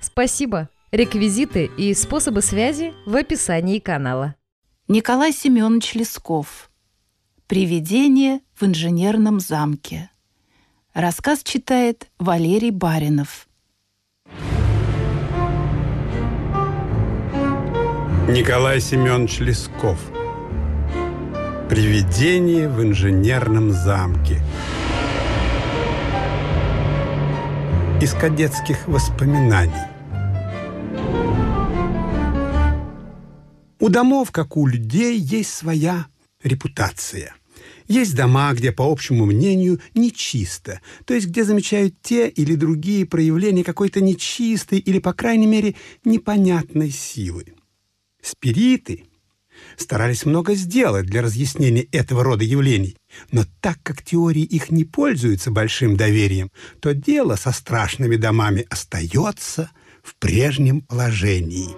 Спасибо! Реквизиты и способы связи в описании канала. Николай Семенович Лесков. «Привидение в инженерном замке». Рассказ читает Валерий Баринов. Николай Семенович Лесков. «Привидение в инженерном замке». Из кадетских воспоминаний. У домов, как у людей, есть своя репутация. Есть дома, где, по общему мнению, нечисто, то есть где замечают те или другие проявления какой-то нечистой или, по крайней мере, непонятной силы. Спириты старались много сделать для разъяснения этого рода явлений, но так как теории их не пользуются большим доверием, то дело со страшными домами остается в прежнем положении.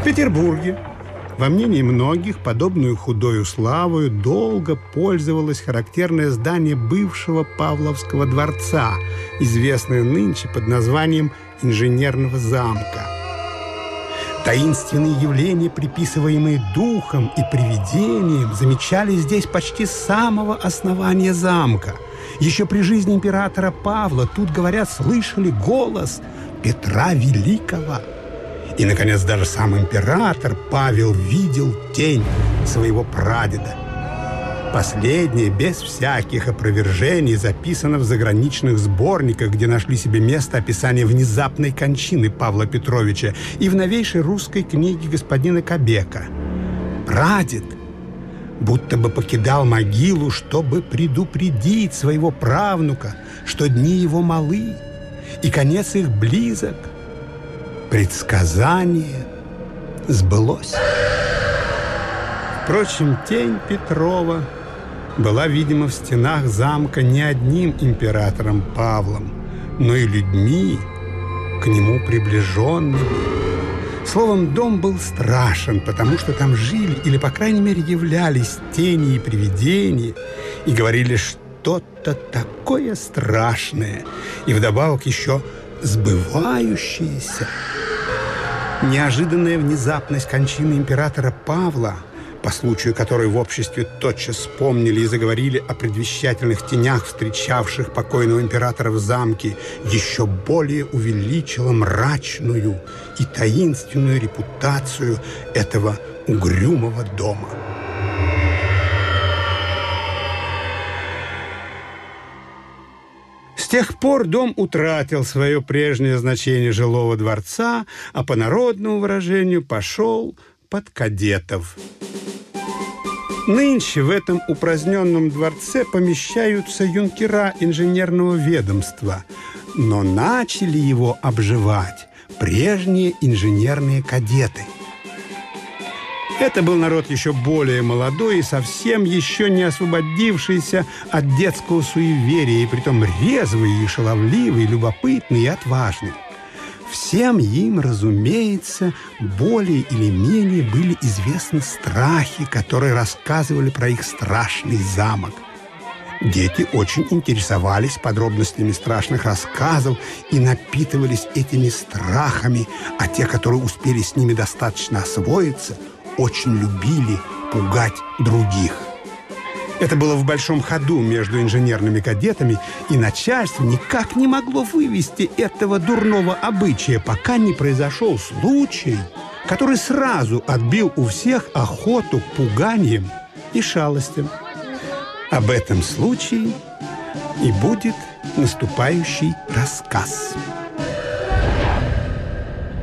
В Петербурге во мнении многих, подобную худою славою долго пользовалось характерное здание бывшего Павловского дворца, известное нынче под названием Инженерного замка. Таинственные явления, приписываемые духом и привидением, замечались здесь почти с самого основания замка. Еще при жизни императора Павла тут, говорят, слышали голос Петра Великого – и, наконец, даже сам император Павел видел тень своего прадеда. Последнее, без всяких опровержений, записано в заграничных сборниках, где нашли себе место описание внезапной кончины Павла Петровича и в новейшей русской книге господина Кобека. Прадед будто бы покидал могилу, чтобы предупредить своего правнука, что дни его малы, и конец их близок – предсказание сбылось. Впрочем, тень Петрова была, видимо, в стенах замка не одним императором Павлом, но и людьми, к нему приближенными. Словом, дом был страшен, потому что там жили, или, по крайней мере, являлись тени и привидения, и говорили что-то такое страшное, и вдобавок еще сбывающееся. Неожиданная внезапность кончины императора Павла, по случаю которой в обществе тотчас вспомнили и заговорили о предвещательных тенях, встречавших покойного императора в замке, еще более увеличила мрачную и таинственную репутацию этого угрюмого дома. Тех пор дом утратил свое прежнее значение жилого дворца, а по народному выражению пошел под кадетов. Нынче в этом упраздненном дворце помещаются юнкера инженерного ведомства, но начали его обживать прежние инженерные кадеты – это был народ еще более молодой и совсем еще не освободившийся от детского суеверия, и притом резвый и шаловливый, любопытный и отважный. Всем им, разумеется, более или менее были известны страхи, которые рассказывали про их страшный замок. Дети очень интересовались подробностями страшных рассказов и напитывались этими страхами, а те, которые успели с ними достаточно освоиться – очень любили пугать других. Это было в большом ходу между инженерными кадетами, и начальство никак не могло вывести этого дурного обычая, пока не произошел случай, который сразу отбил у всех охоту к пуганиям и шалостям. Об этом случае и будет наступающий рассказ.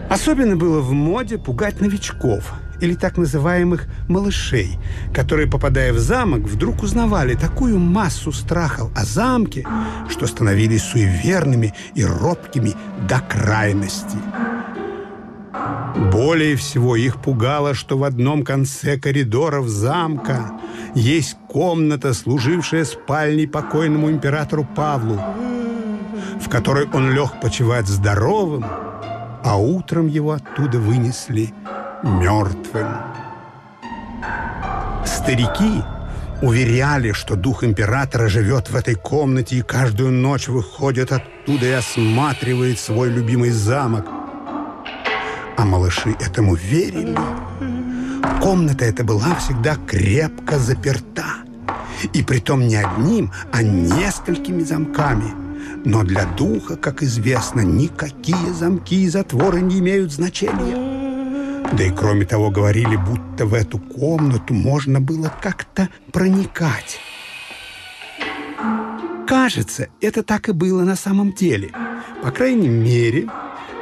Особенно было в моде пугать новичков – или так называемых «малышей», которые, попадая в замок, вдруг узнавали такую массу страхов о замке, что становились суеверными и робкими до крайности. Более всего их пугало, что в одном конце коридоров замка есть комната, служившая спальней покойному императору Павлу, в которой он лег почивать здоровым, а утром его оттуда вынесли мертвым. Старики уверяли, что дух императора живет в этой комнате и каждую ночь выходит оттуда и осматривает свой любимый замок. А малыши этому верили. Комната эта была всегда крепко заперта. И притом не одним, а несколькими замками. Но для духа, как известно, никакие замки и затворы не имеют значения. Да и кроме того, говорили, будто в эту комнату можно было как-то проникать. Кажется, это так и было на самом деле. По крайней мере,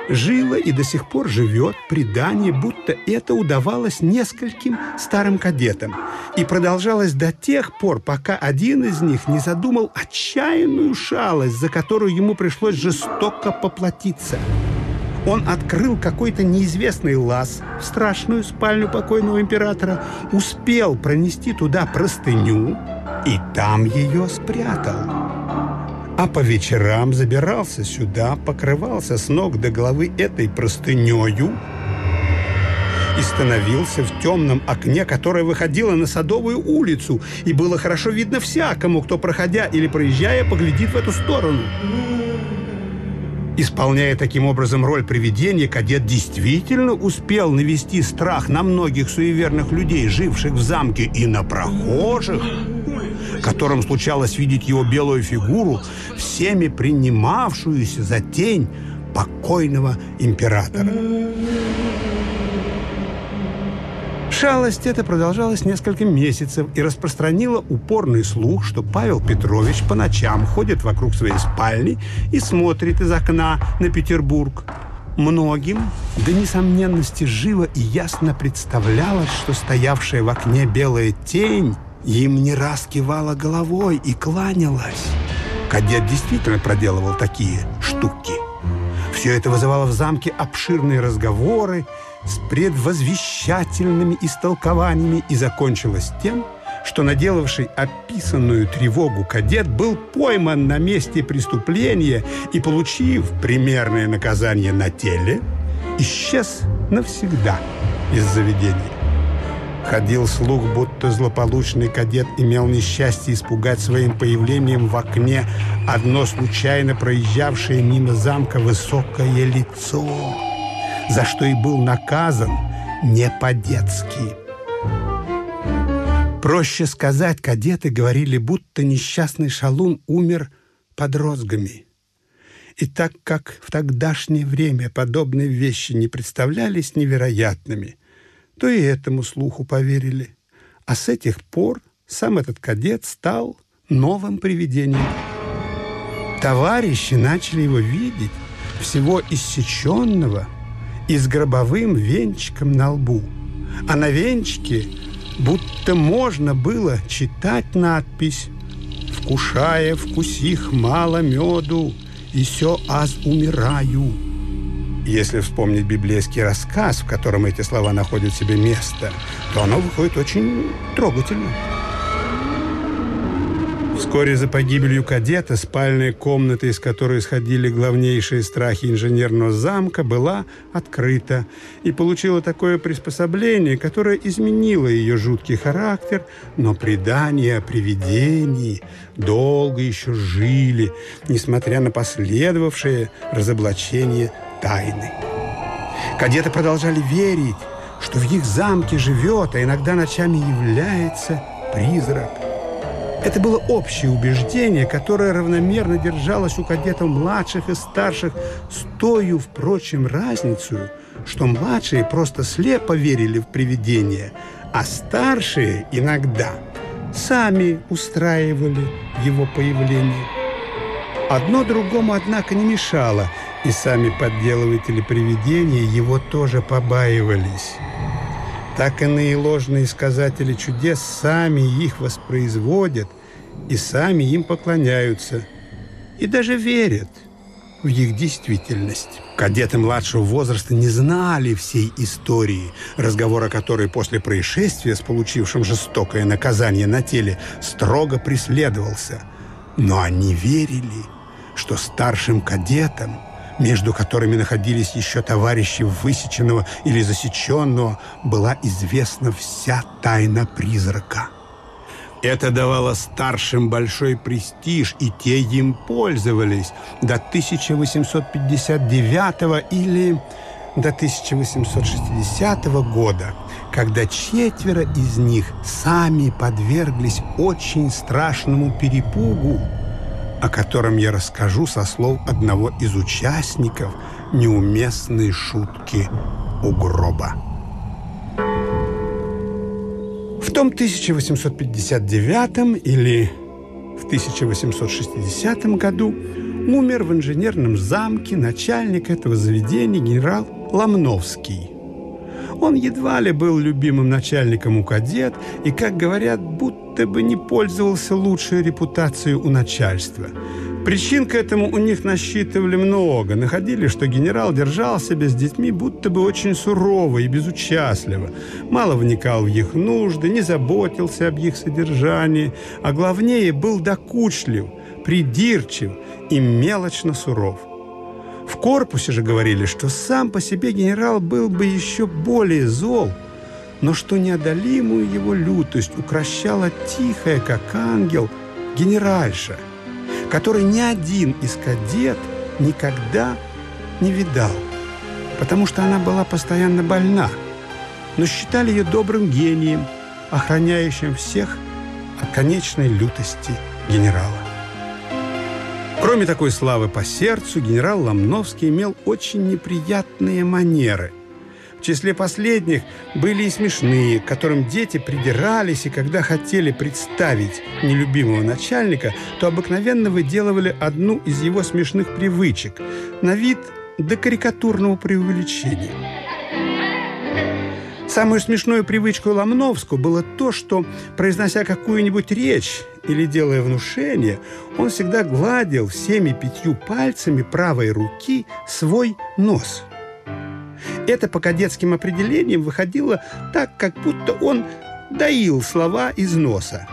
жило и до сих пор живет предание, будто это удавалось нескольким старым кадетам и продолжалось до тех пор, пока один из них не задумал отчаянную шалость, за которую ему пришлось жестоко поплатиться – он открыл какой-то неизвестный лаз в страшную спальню покойного императора, успел пронести туда простыню и там ее спрятал. А по вечерам забирался сюда, покрывался с ног до головы этой простынею и становился в темном окне, которое выходило на Садовую улицу, и было хорошо видно всякому, кто, проходя или проезжая, поглядит в эту сторону. Исполняя таким образом роль привидения, кадет действительно успел навести страх на многих суеверных людей, живших в замке, и на прохожих, которым случалось видеть его белую фигуру, всеми принимавшуюся за тень покойного императора. Шалость эта продолжалась несколько месяцев и распространила упорный слух, что Павел Петрович по ночам ходит вокруг своей спальни и смотрит из окна на Петербург. Многим до несомненности живо и ясно представлялось, что стоявшая в окне белая тень им не раз кивала головой и кланялась. Кадет действительно проделывал такие штуки. Все это вызывало в замке обширные разговоры с предвозвещательными истолкованиями и закончилось тем, что наделавший описанную тревогу кадет был пойман на месте преступления и, получив примерное наказание на теле, исчез навсегда из заведения. Ходил слух, будто злополучный кадет имел несчастье испугать своим появлением в окне одно случайно проезжавшее мимо замка высокое лицо за что и был наказан не по-детски. Проще сказать, кадеты говорили, будто несчастный шалун умер под розгами. И так как в тогдашнее время подобные вещи не представлялись невероятными, то и этому слуху поверили. А с этих пор сам этот кадет стал новым привидением. Товарищи начали его видеть, всего иссеченного – и с гробовым венчиком на лбу. А на венчике будто можно было читать надпись «Вкушая вкусих мало меду, и все аз умираю». Если вспомнить библейский рассказ, в котором эти слова находят себе место, то оно выходит очень трогательно. Вскоре за погибелью кадета спальная комната, из которой исходили главнейшие страхи инженерного замка, была открыта и получила такое приспособление, которое изменило ее жуткий характер, но предания о привидении долго еще жили, несмотря на последовавшее разоблачение тайны. Кадеты продолжали верить, что в их замке живет, а иногда ночами является призрак – это было общее убеждение, которое равномерно держалось у кадетов младших и старших, с тою, впрочем, разницей, что младшие просто слепо верили в привидения, а старшие иногда сами устраивали его появление. Одно другому, однако, не мешало, и сами подделыватели привидения его тоже побаивались. Так иные ложные исказатели чудес сами их воспроизводят и сами им поклоняются, и даже верят в их действительность. Кадеты младшего возраста не знали всей истории, разговор о которой после происшествия с получившим жестокое наказание на теле строго преследовался. Но они верили, что старшим кадетам – между которыми находились еще товарищи высеченного или засеченного, была известна вся тайна призрака. Это давало старшим большой престиж, и те им пользовались до 1859 или до 1860 года, когда четверо из них сами подверглись очень страшному перепугу, о котором я расскажу со слов одного из участников неуместной шутки у гроба. В том 1859 или в 1860 году умер в инженерном замке начальник этого заведения генерал Ломновский. Он едва ли был любимым начальником у кадет и, как говорят, будто бы не пользовался лучшей репутацией у начальства. Причин к этому у них насчитывали много. Находили, что генерал держал себя с детьми будто бы очень сурово и безучастливо. Мало вникал в их нужды, не заботился об их содержании, а главнее был докучлив, придирчив и мелочно суров. В корпусе же говорили, что сам по себе генерал был бы еще более зол, но что неодолимую его лютость укращала тихая, как ангел, генеральша, который ни один из кадет никогда не видал, потому что она была постоянно больна, но считали ее добрым гением, охраняющим всех от конечной лютости генерала. Кроме такой славы по сердцу, генерал Ломновский имел очень неприятные манеры. В числе последних были и смешные, к которым дети придирались, и когда хотели представить нелюбимого начальника, то обыкновенно выделывали одну из его смешных привычек на вид до карикатурного преувеличения. Самую смешную привычку Ломновского было то, что, произнося какую-нибудь речь или делая внушение, он всегда гладил всеми пятью пальцами правой руки свой нос. Это по кадетским определениям выходило так, как будто он доил слова из носа.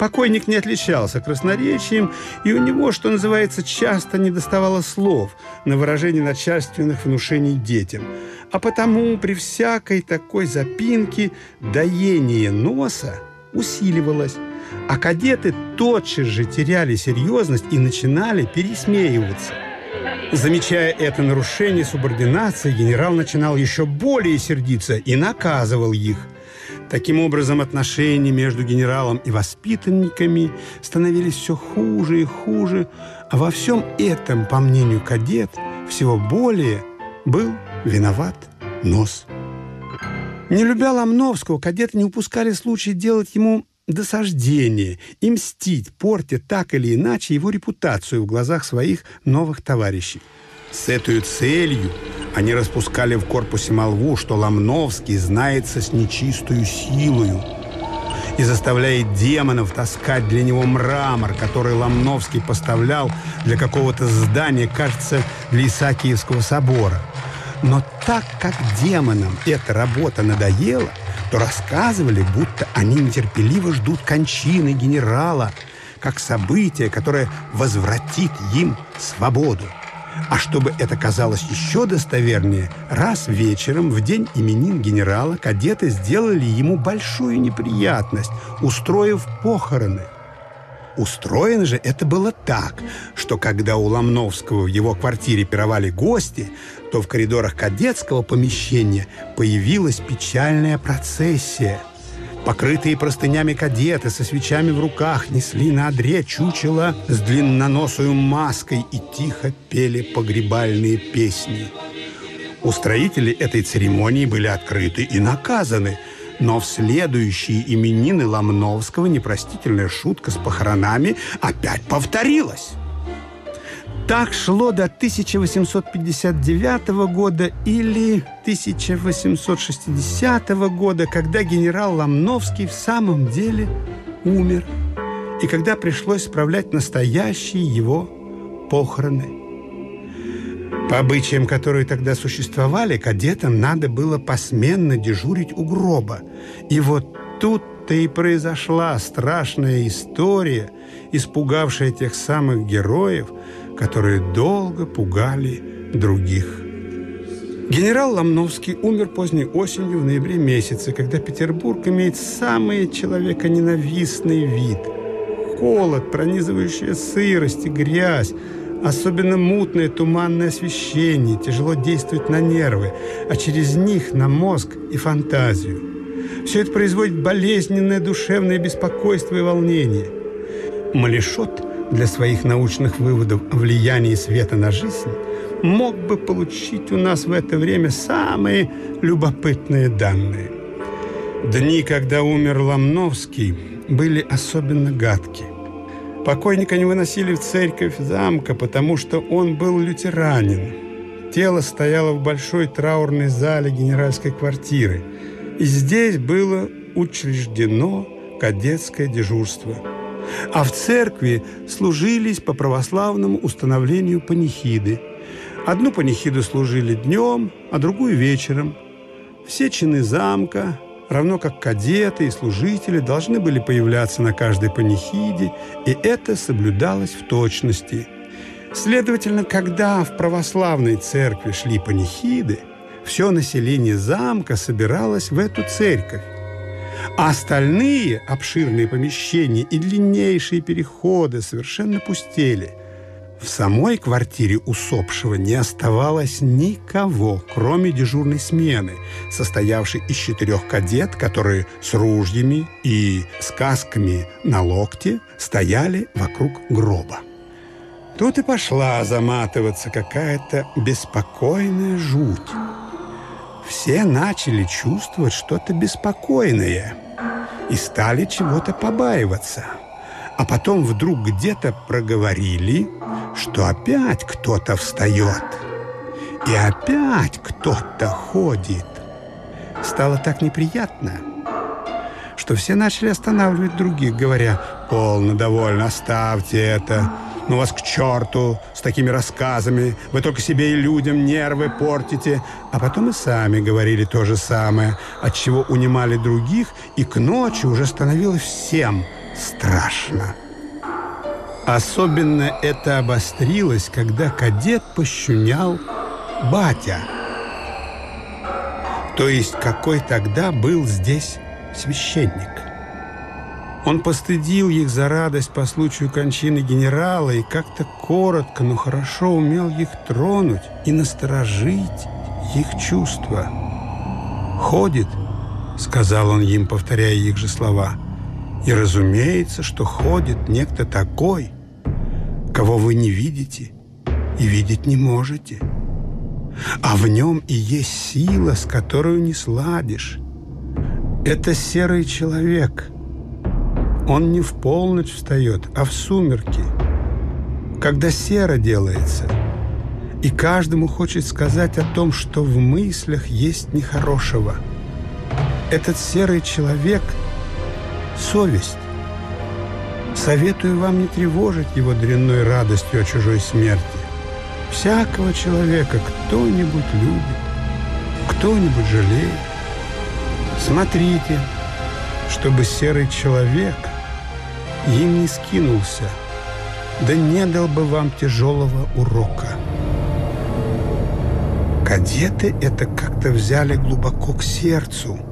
Покойник не отличался красноречием, и у него, что называется, часто не доставало слов на выражение начальственных внушений детям. А потому при всякой такой запинке доение носа усиливалось, а кадеты тотчас же теряли серьезность и начинали пересмеиваться. Замечая это нарушение субординации, генерал начинал еще более сердиться и наказывал их. Таким образом, отношения между генералом и воспитанниками становились все хуже и хуже, а во всем этом, по мнению кадет, всего более был виноват нос. Не любя Ломновского, кадеты не упускали случая делать ему досаждение и мстить, портя так или иначе его репутацию в глазах своих новых товарищей. С этой целью они распускали в корпусе молву, что Ломновский знается с нечистую силою и заставляет демонов таскать для него мрамор, который Ломновский поставлял для какого-то здания, кажется, для Исаакиевского собора. Но так как демонам эта работа надоела, то рассказывали, будто они нетерпеливо ждут кончины генерала, как событие, которое возвратит им свободу. А чтобы это казалось еще достовернее, раз вечером, в день именин генерала, кадеты сделали ему большую неприятность, устроив похороны. Устроено же это было так, что когда у Ломновского в его квартире пировали гости, то в коридорах кадетского помещения появилась печальная процессия – Покрытые простынями кадеты со свечами в руках несли на одре чучело с длинноносою маской и тихо пели погребальные песни. Устроители этой церемонии были открыты и наказаны, но в следующие именины Ломновского непростительная шутка с похоронами опять повторилась. Так шло до 1859 года или 1860 года, когда генерал Ломновский в самом деле умер, и когда пришлось справлять настоящие его похороны. По обычаям, которые тогда существовали, кадетам надо было посменно дежурить у гроба. И вот тут-то и произошла страшная история, испугавшая тех самых героев, которые долго пугали других. Генерал Ломновский умер поздней осенью в ноябре месяце, когда Петербург имеет самый человеконенавистный вид. Холод, пронизывающая сырость и грязь, Особенно мутное туманное освещение тяжело действует на нервы, а через них на мозг и фантазию. Все это производит болезненное душевное беспокойство и волнение. Малишот для своих научных выводов о влиянии света на жизнь мог бы получить у нас в это время самые любопытные данные. Дни, когда умер Ломновский, были особенно гадкие. Покойника не выносили в церковь замка, потому что он был лютеранин. Тело стояло в большой траурной зале генеральской квартиры. И здесь было учреждено кадетское дежурство. А в церкви служились по православному установлению панихиды. Одну панихиду служили днем, а другую вечером. Все чины замка, равно как кадеты и служители должны были появляться на каждой панихиде, и это соблюдалось в точности. Следовательно, когда в православной церкви шли панихиды, все население замка собиралось в эту церковь. А остальные обширные помещения и длиннейшие переходы совершенно пустели – в самой квартире усопшего не оставалось никого, кроме дежурной смены, состоявшей из четырех кадет, которые с ружьями и с касками на локте стояли вокруг гроба. Тут и пошла заматываться какая-то беспокойная жуть. Все начали чувствовать что-то беспокойное и стали чего-то побаиваться – а потом вдруг где-то проговорили, что опять кто-то встает. И опять кто-то ходит. Стало так неприятно, что все начали останавливать других, говоря, «Полно, довольно, оставьте это, ну вас к черту с такими рассказами, вы только себе и людям нервы портите». А потом и сами говорили то же самое, от чего унимали других, и к ночи уже становилось всем – страшно. Особенно это обострилось, когда кадет пощунял батя. То есть какой тогда был здесь священник. Он постыдил их за радость по случаю кончины генерала и как-то коротко, но хорошо умел их тронуть и насторожить их чувства. «Ходит», — сказал он им, повторяя их же слова, и разумеется, что ходит некто такой, кого вы не видите и видеть не можете. А в нем и есть сила, с которой не сладишь. Это серый человек. Он не в полночь встает, а в сумерки. Когда серо делается, и каждому хочет сказать о том, что в мыслях есть нехорошего. Этот серый человек – совесть. Советую вам не тревожить его дрянной радостью о чужой смерти. Всякого человека кто-нибудь любит, кто-нибудь жалеет. Смотрите, чтобы серый человек им не скинулся, да не дал бы вам тяжелого урока. Кадеты это как-то взяли глубоко к сердцу –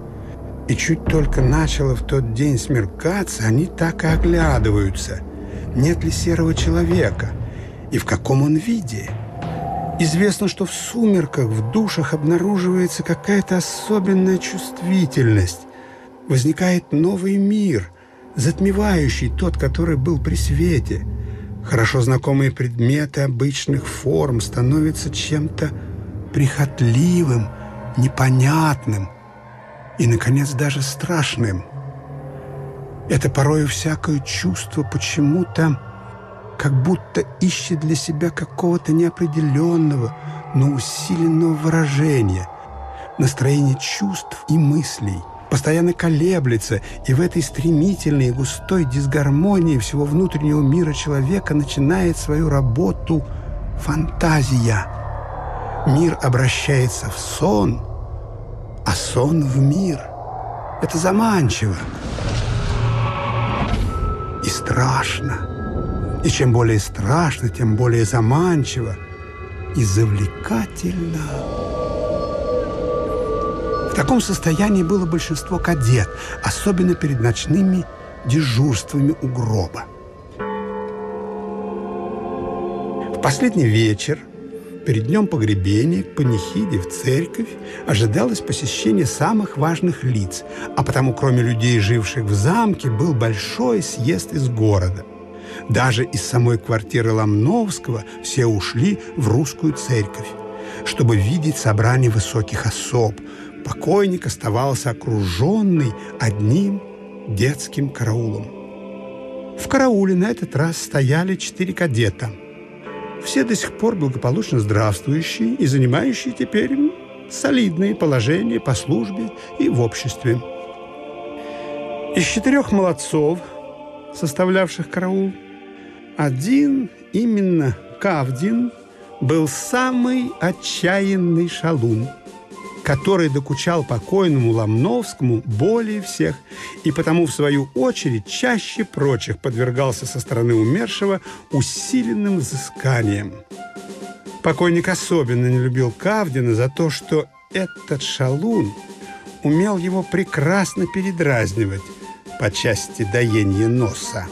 и чуть только начало в тот день смеркаться, они так и оглядываются. Нет ли серого человека? И в каком он виде? Известно, что в сумерках в душах обнаруживается какая-то особенная чувствительность. Возникает новый мир, затмевающий тот, который был при свете. Хорошо знакомые предметы обычных форм становятся чем-то прихотливым, непонятным – и, наконец, даже страшным. Это порою всякое чувство почему-то как будто ищет для себя какого-то неопределенного, но усиленного выражения, настроения чувств и мыслей, постоянно колеблется, и в этой стремительной и густой дисгармонии всего внутреннего мира человека начинает свою работу фантазия. Мир обращается в сон, а сон в мир. Это заманчиво и страшно. И чем более страшно, тем более заманчиво и завлекательно. В таком состоянии было большинство кадет, особенно перед ночными дежурствами у гроба. В последний вечер, перед днем погребения, к панихиде в церковь ожидалось посещение самых важных лиц, а потому, кроме людей, живших в замке, был большой съезд из города. Даже из самой квартиры Ломновского все ушли в русскую церковь, чтобы видеть собрание высоких особ. Покойник оставался окруженный одним детским караулом. В карауле на этот раз стояли четыре кадета. Все до сих пор благополучно здравствующие и занимающие теперь солидные положения по службе и в обществе. Из четырех молодцов, составлявших караул, один, именно Кавдин, был самый отчаянный шалун, который докучал покойному Ломновскому более всех и потому, в свою очередь, чаще прочих подвергался со стороны умершего усиленным взысканиям. Покойник особенно не любил Кавдина за то, что этот шалун умел его прекрасно передразнивать по части доения носа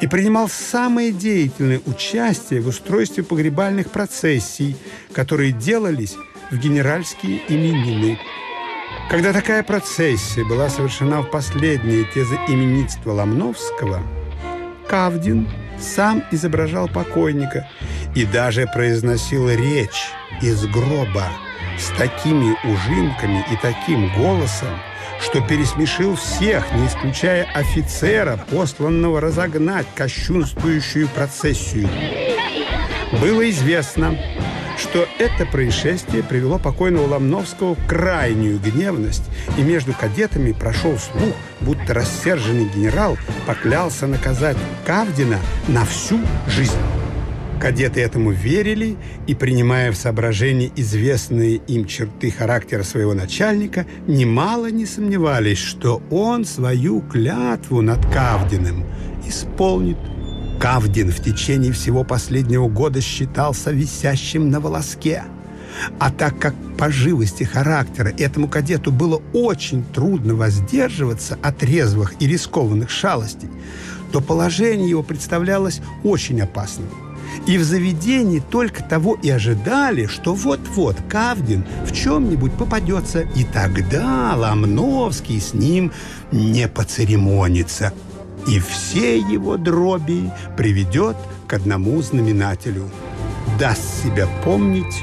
и принимал самое деятельное участие в устройстве погребальных процессий, которые делались в генеральские именины. Когда такая процессия была совершена в последние те за именинства Ломновского, Кавдин сам изображал покойника и даже произносил речь из гроба с такими ужимками и таким голосом, что пересмешил всех, не исключая офицера, посланного разогнать кощунствующую процессию. Было известно, что это происшествие привело покойного Ломновского в крайнюю гневность, и между кадетами прошел слух, будто рассерженный генерал поклялся наказать Кавдина на всю жизнь. Кадеты этому верили и, принимая в соображение известные им черты характера своего начальника, немало не сомневались, что он свою клятву над Кавдиным исполнит. Кавдин в течение всего последнего года считался висящим на волоске. А так как по живости характера этому кадету было очень трудно воздерживаться от резвых и рискованных шалостей, то положение его представлялось очень опасным. И в заведении только того и ожидали, что вот-вот Кавдин в чем-нибудь попадется, и тогда Ломновский с ним не поцеремонится. И все его дроби приведет к одному знаменателю. Даст себя помнить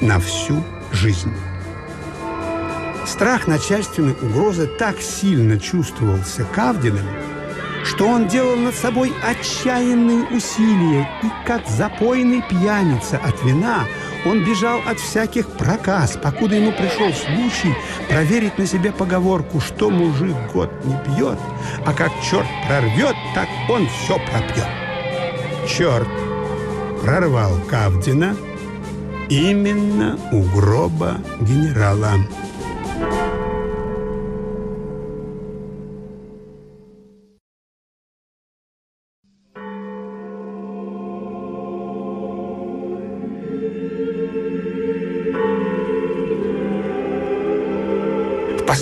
на всю жизнь. Страх начальственной угрозы так сильно чувствовался Кавдиным, что он делал над собой отчаянные усилия, и как запойный пьяница от вина он бежал от всяких проказ, покуда ему пришел случай проверить на себе поговорку, что мужик год не пьет, а как черт прорвет, так он все пропьет. Черт прорвал Кавдина именно у гроба генерала.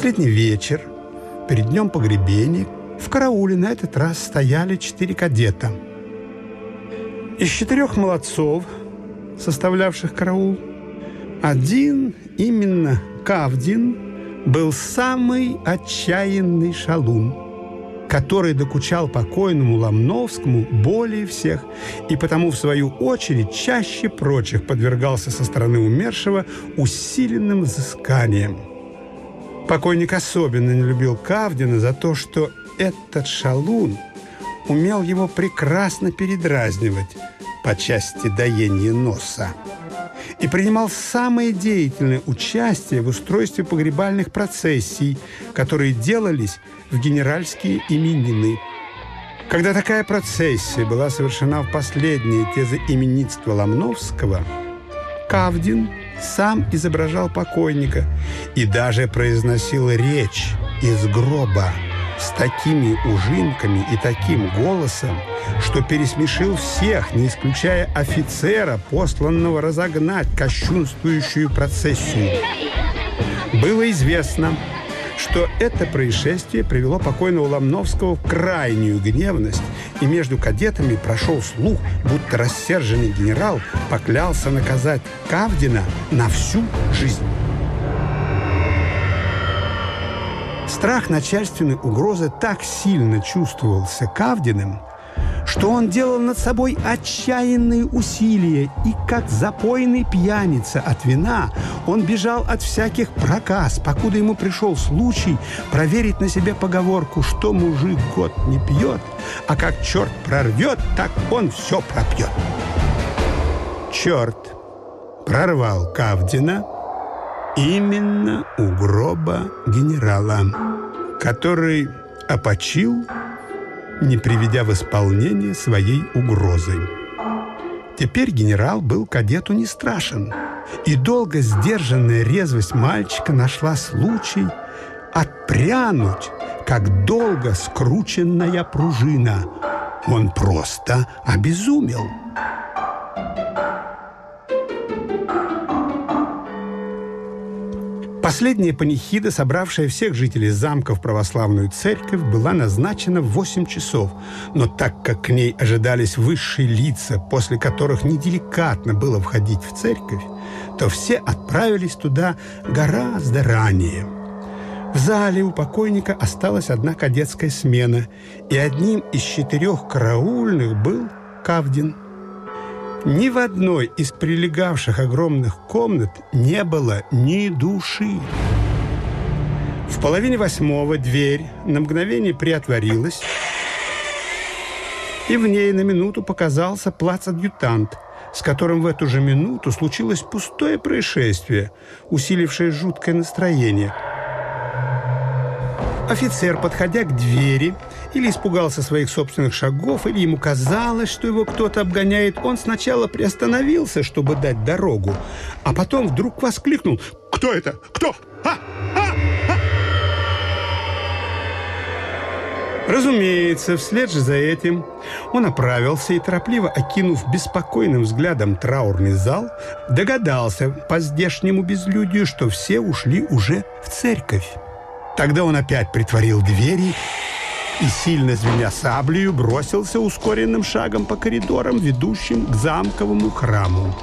Последний вечер, перед днем погребения, в карауле на этот раз стояли четыре кадета. Из четырех молодцов, составлявших караул, один, именно Кавдин, был самый отчаянный шалун, который докучал покойному Ломновскому более всех и потому, в свою очередь, чаще прочих подвергался со стороны умершего усиленным взысканиям. Покойник особенно не любил Кавдина за то, что этот шалун умел его прекрасно передразнивать по части доения носа и принимал самое деятельное участие в устройстве погребальных процессий, которые делались в генеральские именины. Когда такая процессия была совершена в последние те за именинства Ломновского, Кавдин сам изображал покойника и даже произносил речь из гроба с такими ужинками и таким голосом, что пересмешил всех, не исключая офицера, посланного разогнать кощунствующую процессию. Было известно, что это происшествие привело покойного Ломновского в крайнюю гневность, и между кадетами прошел слух, будто рассерженный генерал поклялся наказать Кавдина на всю жизнь. Страх начальственной угрозы так сильно чувствовался Кавдиным, что он делал над собой отчаянные усилия, и как запойный пьяница от вина он бежал от всяких проказ, покуда ему пришел случай проверить на себе поговорку, что мужик год не пьет, а как черт прорвет, так он все пропьет. Черт прорвал Кавдина именно у гроба генерала, который опочил не приведя в исполнение своей угрозы. Теперь генерал был кадету не страшен, и долго сдержанная резвость мальчика нашла случай отпрянуть, как долго скрученная пружина. Он просто обезумел. Последняя панихида, собравшая всех жителей замка в православную церковь, была назначена в 8 часов. Но так как к ней ожидались высшие лица, после которых неделикатно было входить в церковь, то все отправились туда гораздо ранее. В зале у покойника осталась одна кадетская смена, и одним из четырех караульных был Кавдин – ни в одной из прилегавших огромных комнат не было ни души. В половине восьмого дверь на мгновение приотворилась, и в ней на минуту показался плац-адъютант, с которым в эту же минуту случилось пустое происшествие, усилившее жуткое настроение – Офицер, подходя к двери, или испугался своих собственных шагов, или ему казалось, что его кто-то обгоняет, он сначала приостановился, чтобы дать дорогу, а потом вдруг воскликнул «Кто это? Кто? А! А! А!» Разумеется, вслед же за этим он оправился и, торопливо окинув беспокойным взглядом траурный зал, догадался по здешнему безлюдию, что все ушли уже в церковь. Тогда он опять притворил двери и, сильно звеня саблею, бросился ускоренным шагом по коридорам, ведущим к замковому храму.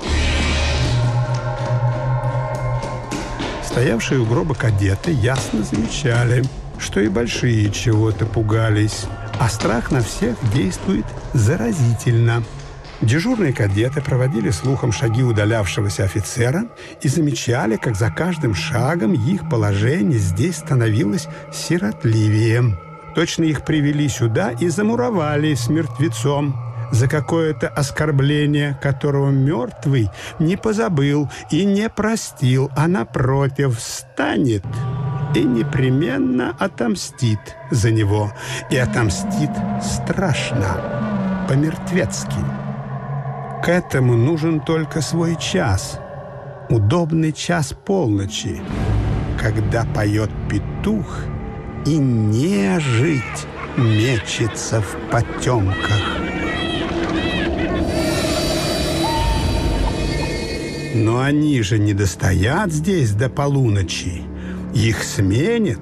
Стоявшие у гроба кадеты ясно замечали, что и большие чего-то пугались, а страх на всех действует заразительно – Дежурные кадеты проводили слухом шаги удалявшегося офицера и замечали, как за каждым шагом их положение здесь становилось сиротливее. Точно их привели сюда и замуровали с мертвецом за какое-то оскорбление, которого мертвый не позабыл и не простил, а напротив встанет и непременно отомстит за него. И отомстит страшно, по-мертвецки. К этому нужен только свой час. Удобный час полночи, когда поет петух и нежить мечется в потемках. Но они же не достоят здесь до полуночи. Их сменят.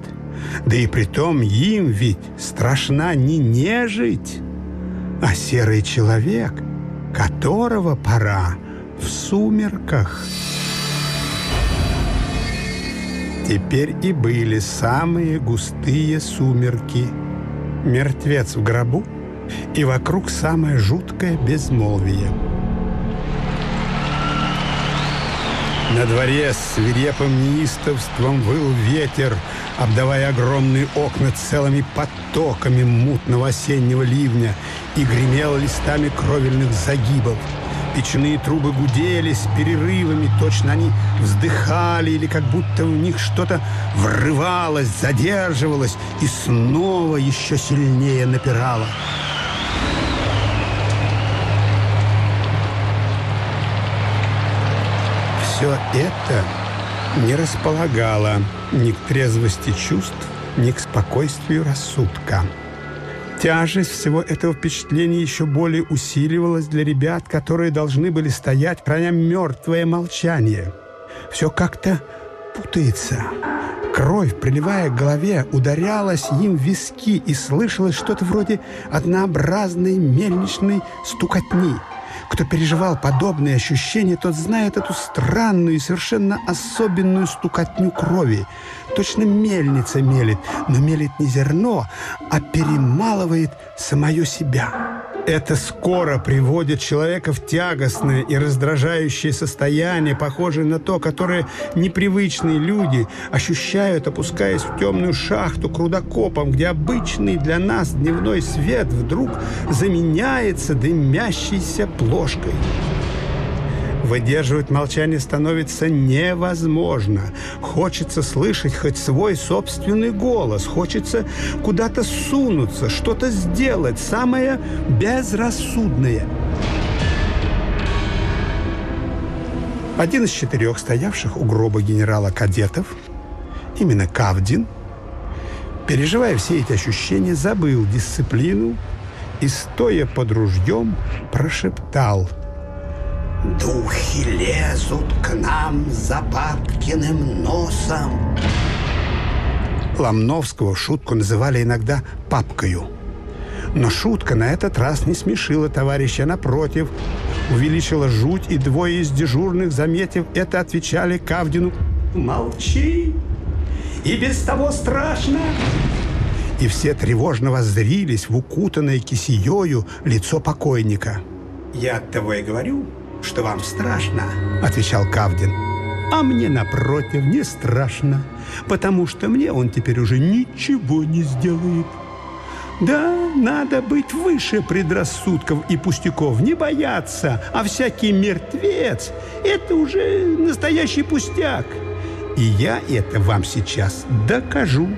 Да и притом им ведь страшна не нежить, а серый человек — которого пора в сумерках. Теперь и были самые густые сумерки. Мертвец в гробу и вокруг самое жуткое безмолвие. На дворе с свирепым неистовством выл ветер, обдавая огромные окна целыми потоками мутного осеннего ливня и гремел листами кровельных загибов. Печные трубы гудели с перерывами, точно они вздыхали или как будто в них что-то врывалось, задерживалось и снова еще сильнее напирало. Все это не располагало ни к трезвости чувств, ни к спокойствию рассудка. Тяжесть всего этого впечатления еще более усиливалась для ребят, которые должны были стоять, храня мертвое молчание. Все как-то путается. Кровь, приливая к голове, ударялась им в виски, и слышалось что-то вроде однообразной мельничной стукотни – кто переживал подобные ощущения, тот знает эту странную и совершенно особенную стукотню крови. Точно мельница мелит, но мелит не зерно, а перемалывает самое себя. Это скоро приводит человека в тягостное и раздражающее состояние, похожее на то, которое непривычные люди ощущают, опускаясь в темную шахту к рудокопам, где обычный для нас дневной свет вдруг заменяется дымящейся плошкой. Выдерживать молчание становится невозможно. Хочется слышать хоть свой собственный голос, хочется куда-то сунуться, что-то сделать, самое безрассудное. Один из четырех стоявших у гроба генерала кадетов, именно Кавдин, переживая все эти ощущения, забыл дисциплину и, стоя под ружьем, прошептал – Духи лезут к нам за Бабкиным носом. Ломновского шутку называли иногда «папкою». Но шутка на этот раз не смешила товарища, напротив, увеличила жуть, и двое из дежурных, заметив это, отвечали Кавдину «Молчи! И без того страшно!» И все тревожно воззрились в укутанное кисеёю лицо покойника. «Я от того и говорю, что вам страшно», — отвечал Кавдин. «А мне, напротив, не страшно, потому что мне он теперь уже ничего не сделает». Да, надо быть выше предрассудков и пустяков, не бояться, а всякий мертвец – это уже настоящий пустяк. И я это вам сейчас докажу.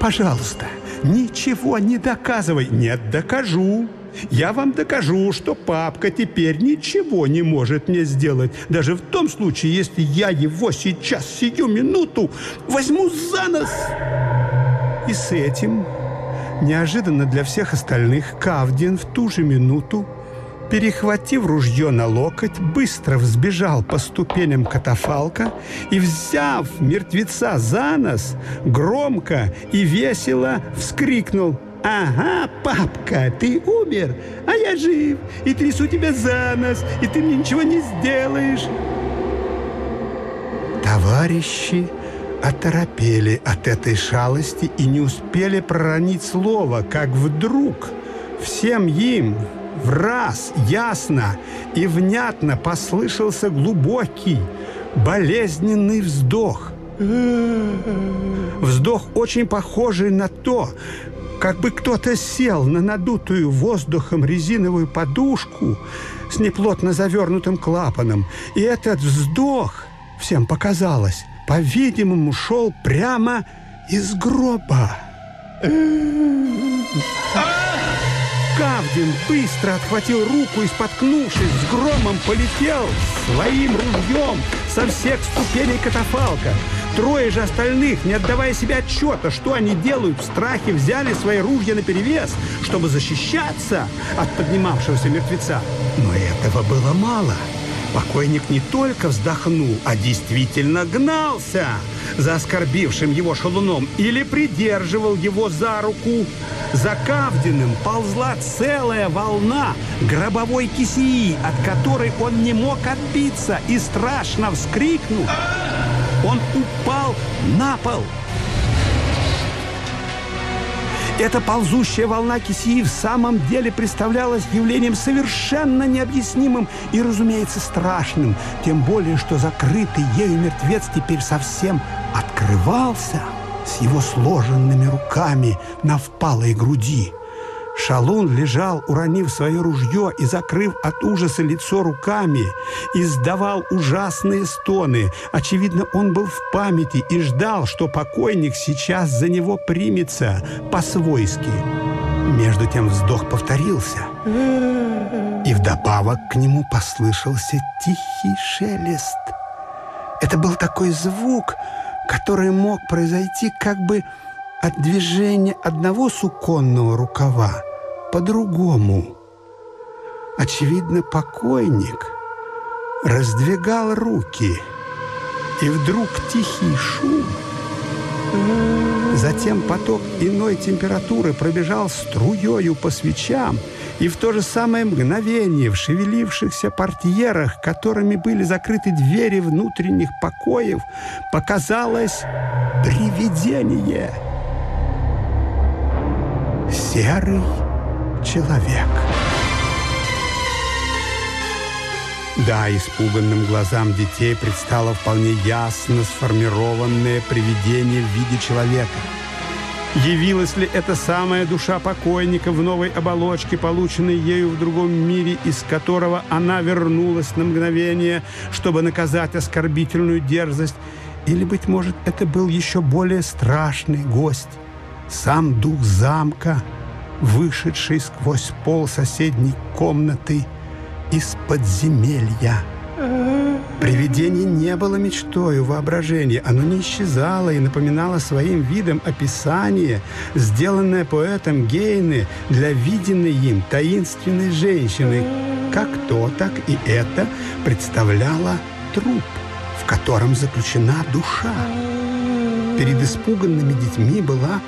Пожалуйста, ничего не доказывай. Нет, докажу. Я вам докажу, что папка теперь ничего не может мне сделать. Даже в том случае, если я его сейчас, сию минуту, возьму за нос. И с этим, неожиданно для всех остальных, Кавдин в ту же минуту, перехватив ружье на локоть, быстро взбежал по ступеням катафалка и, взяв мертвеца за нос, громко и весело вскрикнул – «Ага, папка, ты умер, а я жив, и трясу тебя за нос, и ты мне ничего не сделаешь». Товарищи оторопели от этой шалости и не успели проронить слово, как вдруг всем им в раз ясно и внятно послышался глубокий, болезненный вздох. Вздох очень похожий на то, как бы кто-то сел на надутую воздухом резиновую подушку с неплотно завернутым клапаном, и этот вздох, всем показалось, по-видимому, шел прямо из гроба. Кавдин быстро отхватил руку и, споткнувшись, с громом полетел своим ружьем со всех ступеней катафалка. Трое же остальных, не отдавая себе отчета, что они делают в страхе, взяли свои ружья наперевес, чтобы защищаться от поднимавшегося мертвеца. Но этого было мало. Покойник не только вздохнул, а действительно гнался за оскорбившим его шалуном или придерживал его за руку. За Кавдиным ползла целая волна гробовой кисии, от которой он не мог отбиться и страшно вскрикнул. Он упал на пол. Эта ползущая волна кисии в самом деле представлялась явлением совершенно необъяснимым и, разумеется, страшным. Тем более, что закрытый ею мертвец теперь совсем открывался с его сложенными руками на впалой груди. Шалун лежал, уронив свое ружье и, закрыв от ужаса лицо руками, издавал ужасные стоны. Очевидно, он был в памяти и ждал, что покойник сейчас за него примется по-свойски. Между тем вздох повторился, и вдобавок к нему послышался тихий шелест. Это был такой звук, который мог произойти как бы от движения одного суконного рукава по-другому. Очевидно, покойник раздвигал руки, и вдруг тихий шум. Затем поток иной температуры пробежал струею по свечам, и в то же самое мгновение в шевелившихся портьерах, которыми были закрыты двери внутренних покоев, показалось привидение — серый человек. Да, испуганным глазам детей предстало вполне ясно сформированное привидение в виде человека. Явилась ли это самая душа покойника в новой оболочке, полученной ею в другом мире, из которого она вернулась на мгновение, чтобы наказать оскорбительную дерзость? Или, быть может, это был еще более страшный гость, сам дух замка, вышедший сквозь пол соседней комнаты из подземелья. Привидение не было мечтою воображения. Оно не исчезало и напоминало своим видом описание, сделанное поэтом Гейны для виденной им таинственной женщины. Как то, так и это представляло труп, в котором заключена душа. Перед испуганными детьми была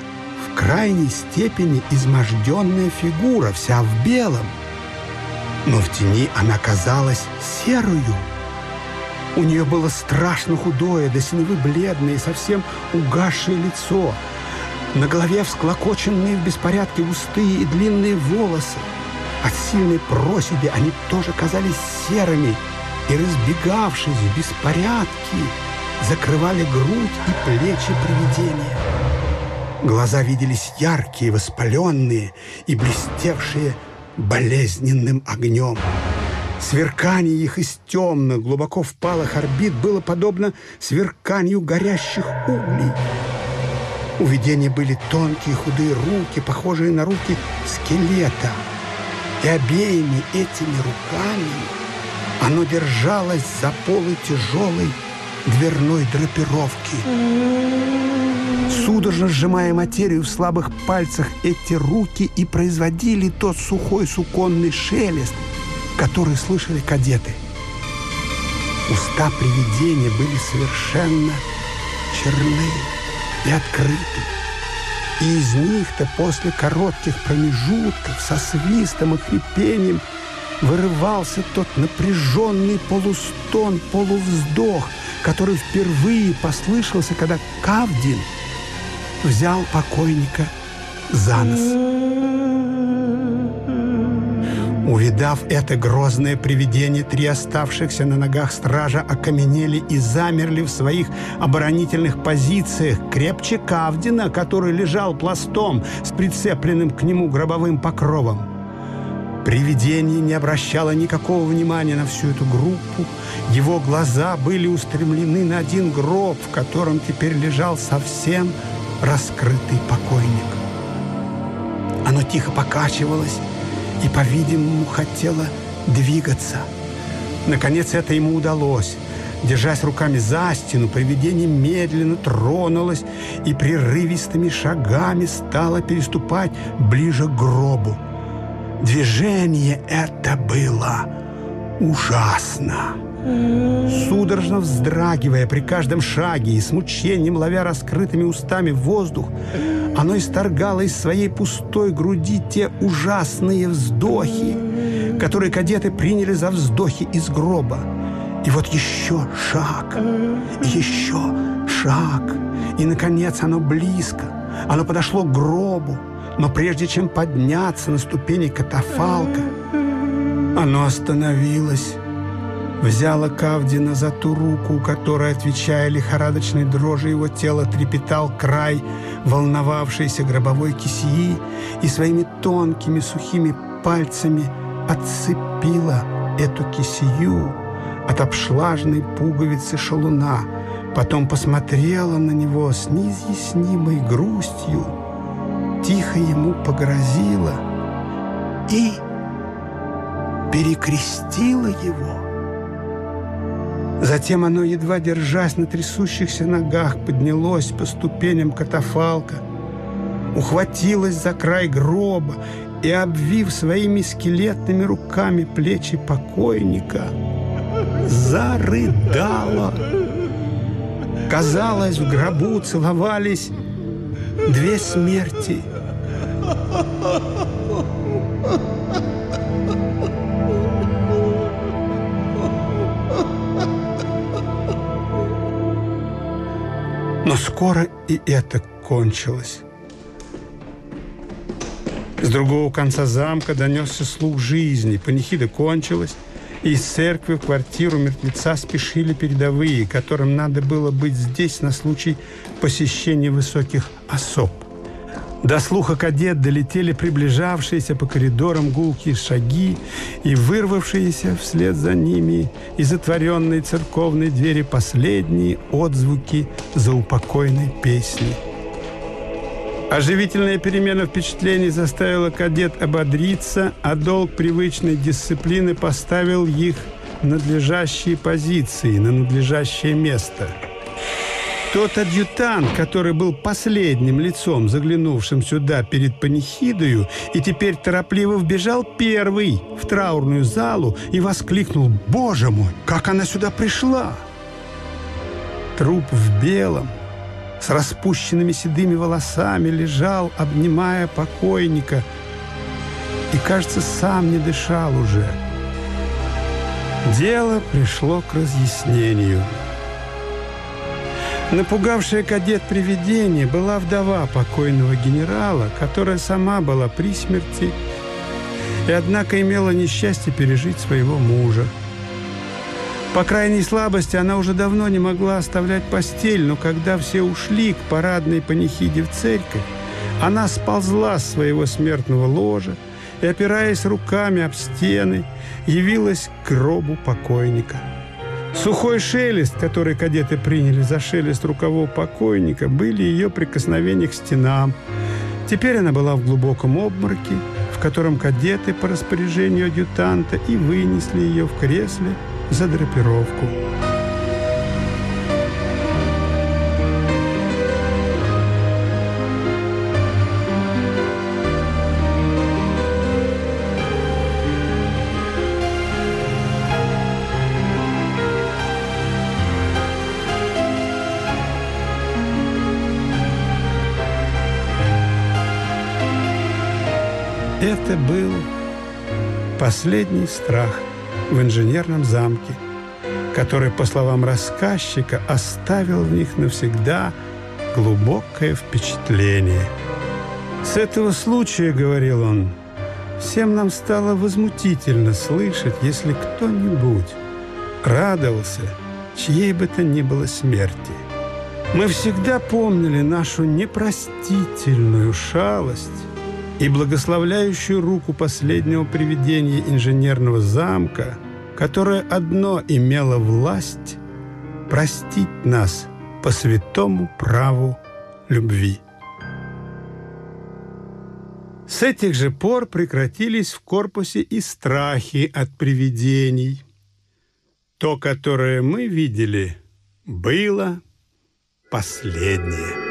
крайней степени изможденная фигура, вся в белом. Но в тени она казалась серую. У нее было страшно худое, до синевы бледное и совсем угасшее лицо. На голове всклокоченные в беспорядке густые и длинные волосы. От сильной проседи они тоже казались серыми и, разбегавшись в беспорядке, закрывали грудь и плечи привидения. Глаза виделись яркие, воспаленные и блестевшие болезненным огнем. Сверкание их из темных, глубоко впалых орбит было подобно сверканию горящих углей. У видения были тонкие худые руки, похожие на руки скелета. И обеими этими руками оно держалось за полы тяжелой дверной драпировки. Судорожно сжимая материю в слабых пальцах, эти руки и производили тот сухой суконный шелест, который слышали кадеты. Уста привидения были совершенно черны и открыты. И из них-то после коротких промежутков со свистом и хрипением вырывался тот напряженный полустон, полувздох, который впервые послышался, когда Кавдин – взял покойника за нос. Увидав это грозное привидение, три оставшихся на ногах стража окаменели и замерли в своих оборонительных позициях, крепче Кавдина, который лежал пластом с прицепленным к нему гробовым покровом. Привидение не обращало никакого внимания на всю эту группу. Его глаза были устремлены на один гроб, в котором теперь лежал совсем раскрытый покойник. Оно тихо покачивалось и, по-видимому, хотело двигаться. Наконец это ему удалось. Держась руками за стену, привидение медленно тронулось и прерывистыми шагами стало переступать ближе к гробу. Движение это было ужасно. Судорожно вздрагивая при каждом шаге и с мучением ловя раскрытыми устами воздух, оно исторгало из своей пустой груди те ужасные вздохи, которые кадеты приняли за вздохи из гроба. И вот еще шаг, еще шаг, и, наконец, оно близко. Оно подошло к гробу, Но прежде чем подняться на ступени катафалка, оно остановилось, взяло Кавдина за ту руку, у которой, отвечая лихорадочной дрожи, его тело трепетал край волновавшейся гробовой кисии и своими тонкими сухими пальцами отцепила эту кисию от обшлажной пуговицы шалуна, потом посмотрела на него с неизъяснимой грустью, тихо ему погрозила и перекрестила его. Затем оно, едва держась на трясущихся ногах, поднялось по ступеням катафалка, ухватилось за край гроба и, обвив своими скелетными руками плечи покойника, зарыдало. Казалось, в гробу целовались две смерти. Но скоро и это кончилось. С другого конца замка донесся слух жизни. Панихида кончилась, и из церкви в квартиру мертвеца спешили передовые, которым надо было быть здесь на случай посещения высоких особ. До слуха кадет долетели приближавшиеся по коридорам гулкие шаги и вырвавшиеся вслед за ними из затворенной церковной двери последние отзвуки заупокойной песни. Оживительная перемена впечатлений заставила кадет ободриться, а долг привычной дисциплины поставил их в надлежащие позиции, на надлежащее место – тот адъютант, который был последним лицом, заглянувшим сюда перед панихидою, и теперь торопливо вбежал первый в траурную залу и воскликнул «Боже мой, как она сюда пришла!» Труп в белом, с распущенными седыми волосами, лежал, обнимая покойника, и, кажется, сам не дышал уже. Дело пришло к разъяснению – Напугавшая кадет привидение была вдова покойного генерала, которая сама была при смерти и, однако, имела несчастье пережить своего мужа. По крайней слабости она уже давно не могла оставлять постель, но когда все ушли к парадной панихиде в церковь, она сползла с своего смертного ложа и, опираясь руками об стены, явилась к гробу покойника. Сухой шелест, который кадеты приняли за шелест рукавов покойника, были ее прикосновения к стенам. Теперь она была в глубоком обмороке, в котором кадеты по распоряжению адъютанта и вынесли ее в кресле за драпировку. Это был последний страх в инженерном замке, который, по словам рассказчика, оставил в них навсегда глубокое впечатление. С этого случая, говорил он, всем нам стало возмутительно слышать, если кто-нибудь радовался чьей бы то ни было смерти. Мы всегда помнили нашу непростительную шалость и благословляющую руку последнего привидения инженерного замка, которое одно имело власть простить нас по святому праву любви. С этих же пор прекратились в корпусе и страхи от привидений. То, которое мы видели, было последнее.